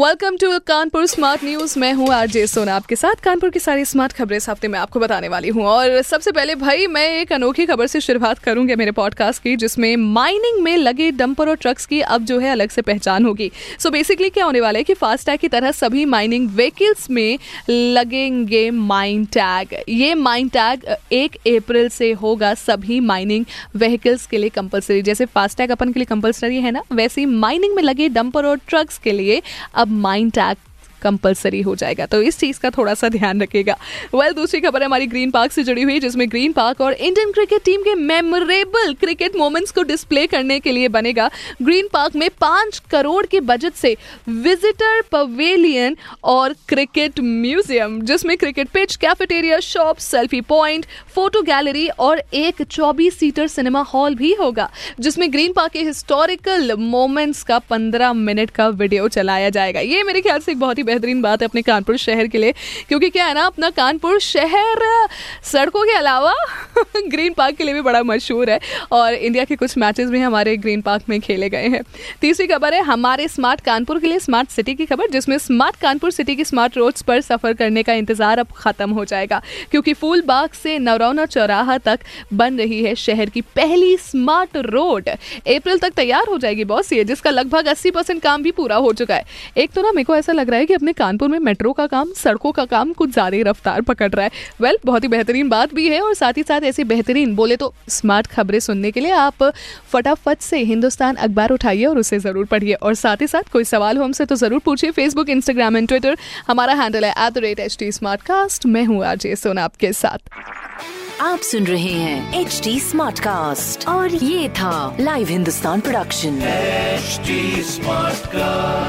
welcome to Kanpur smart news मैं हूँ RJ सोना। आपके साथ कानपुर की सारी स्मार्ट खबरें इस हफ़्ते में आपको बताने वाली हूँ। और सबसे पहले भाई, मैं एक अनोखी खबर से शुरुआत करूँगी मेरे पॉडकास्ट की, जिसमें माइनिंग में लगे डंपर और ट्रक्स की अब जो है अलग से पहचान होगी। सो so बेसिकली क्या होने वाला है कि फास्टैग की तरह सभी माइनिंग व्हीकल्स में लगेंगे माइन टैग ये माइन टैग एक अप्रैल से होगा सभी माइनिंग व्हीकल्स के लिए कंपलसरी जैसे फास्टैग अपन के लिए कंपलसरी है ना, वैसे ही माइनिंग में लगे डंपर और ट्रक्स के लिए अब माइंड टैग कंपलसरी हो जाएगा। तो इस चीज़ का थोड़ा सा ध्यान रखेगा वेल well, दूसरी खबर हमारी ग्रीन पार्क से जुड़ी हुई जिसमें ग्रीन पार्क और इंडियन क्रिकेट टीम के मेमोरेबल क्रिकेट मोमेंट्स को डिस्प्ले करने के लिए बनेगा। ग्रीन पार्क में पाँच करोड़ के बजट से विजिटर पवेलियन और क्रिकेट म्यूज़ियम जिसमें cricket pitch cafeteria shop selfie point photo gallery और एक 24 सीटर सिनेमा हॉल भी होगा जिसमें ग्रीन पार्क के हिस्टोरिकल मोमेंट्स का 15 मिनट का वीडियो चलाया जाएगा। ये मेरे ख्याल से एक बहुत ही बेहतरीन बात है अपने कानपुर शहर के लिए, क्योंकि क्या है ना, अपना कानपुर शहर, सड़कों के अलावा ग्रीन पार्क के लिए भी बड़ा मशहूर है, और इंडिया के कुछ मैचेस भी हमारे ग्रीन पार्क में खेले गए हैं। तीसरी खबर है, हमारे स्मार्ट कानपुर के लिए स्मार्ट सिटी की खबर, जिसमें स्मार्ट कानपुर सिटी की स्मार्ट रोड्स पर सफ़र करने का इंतज़ार अब ख़त्म हो जाएगा, क्योंकि फूल बाग से नवरौना चौराहा तक बन रही है शहर की पहली स्मार्ट रोड अप्रैल तक तैयार हो जाएगी बॉस ये, जिसका लगभग अस्सी परसेंट काम भी पूरा हो चुका है। एक तो ना, मेरे को ऐसा लग रहा है कि अपने कानपुर में मेट्रो का काम सड़कों का काम कुछ ज़्यादा ही रफ्तार पकड़ रहा है। वेल well, बहुत ही बेहतरीन बात भी है और साथ ही साथ ऐसी बेहतरीन बोले तो स्मार्ट खबरें सुनने के लिए आप फटाफट से हिंदुस्तान अखबार उठाइए और उसे ज़रूर पढ़िए। और साथ ही साथ कोई सवाल हो हमसे तो ज़रूर पूछिए फेसबुक इंस्टाग्राम एंड ट्विटर हमारा हैंडल है at the rate H T smartcast मैं हूँ आरजे सोना आपके साथ। आप सुन रहे हैं एच डी स्मार्ट कास्ट और ये था live Hindustan production HD Smartcast.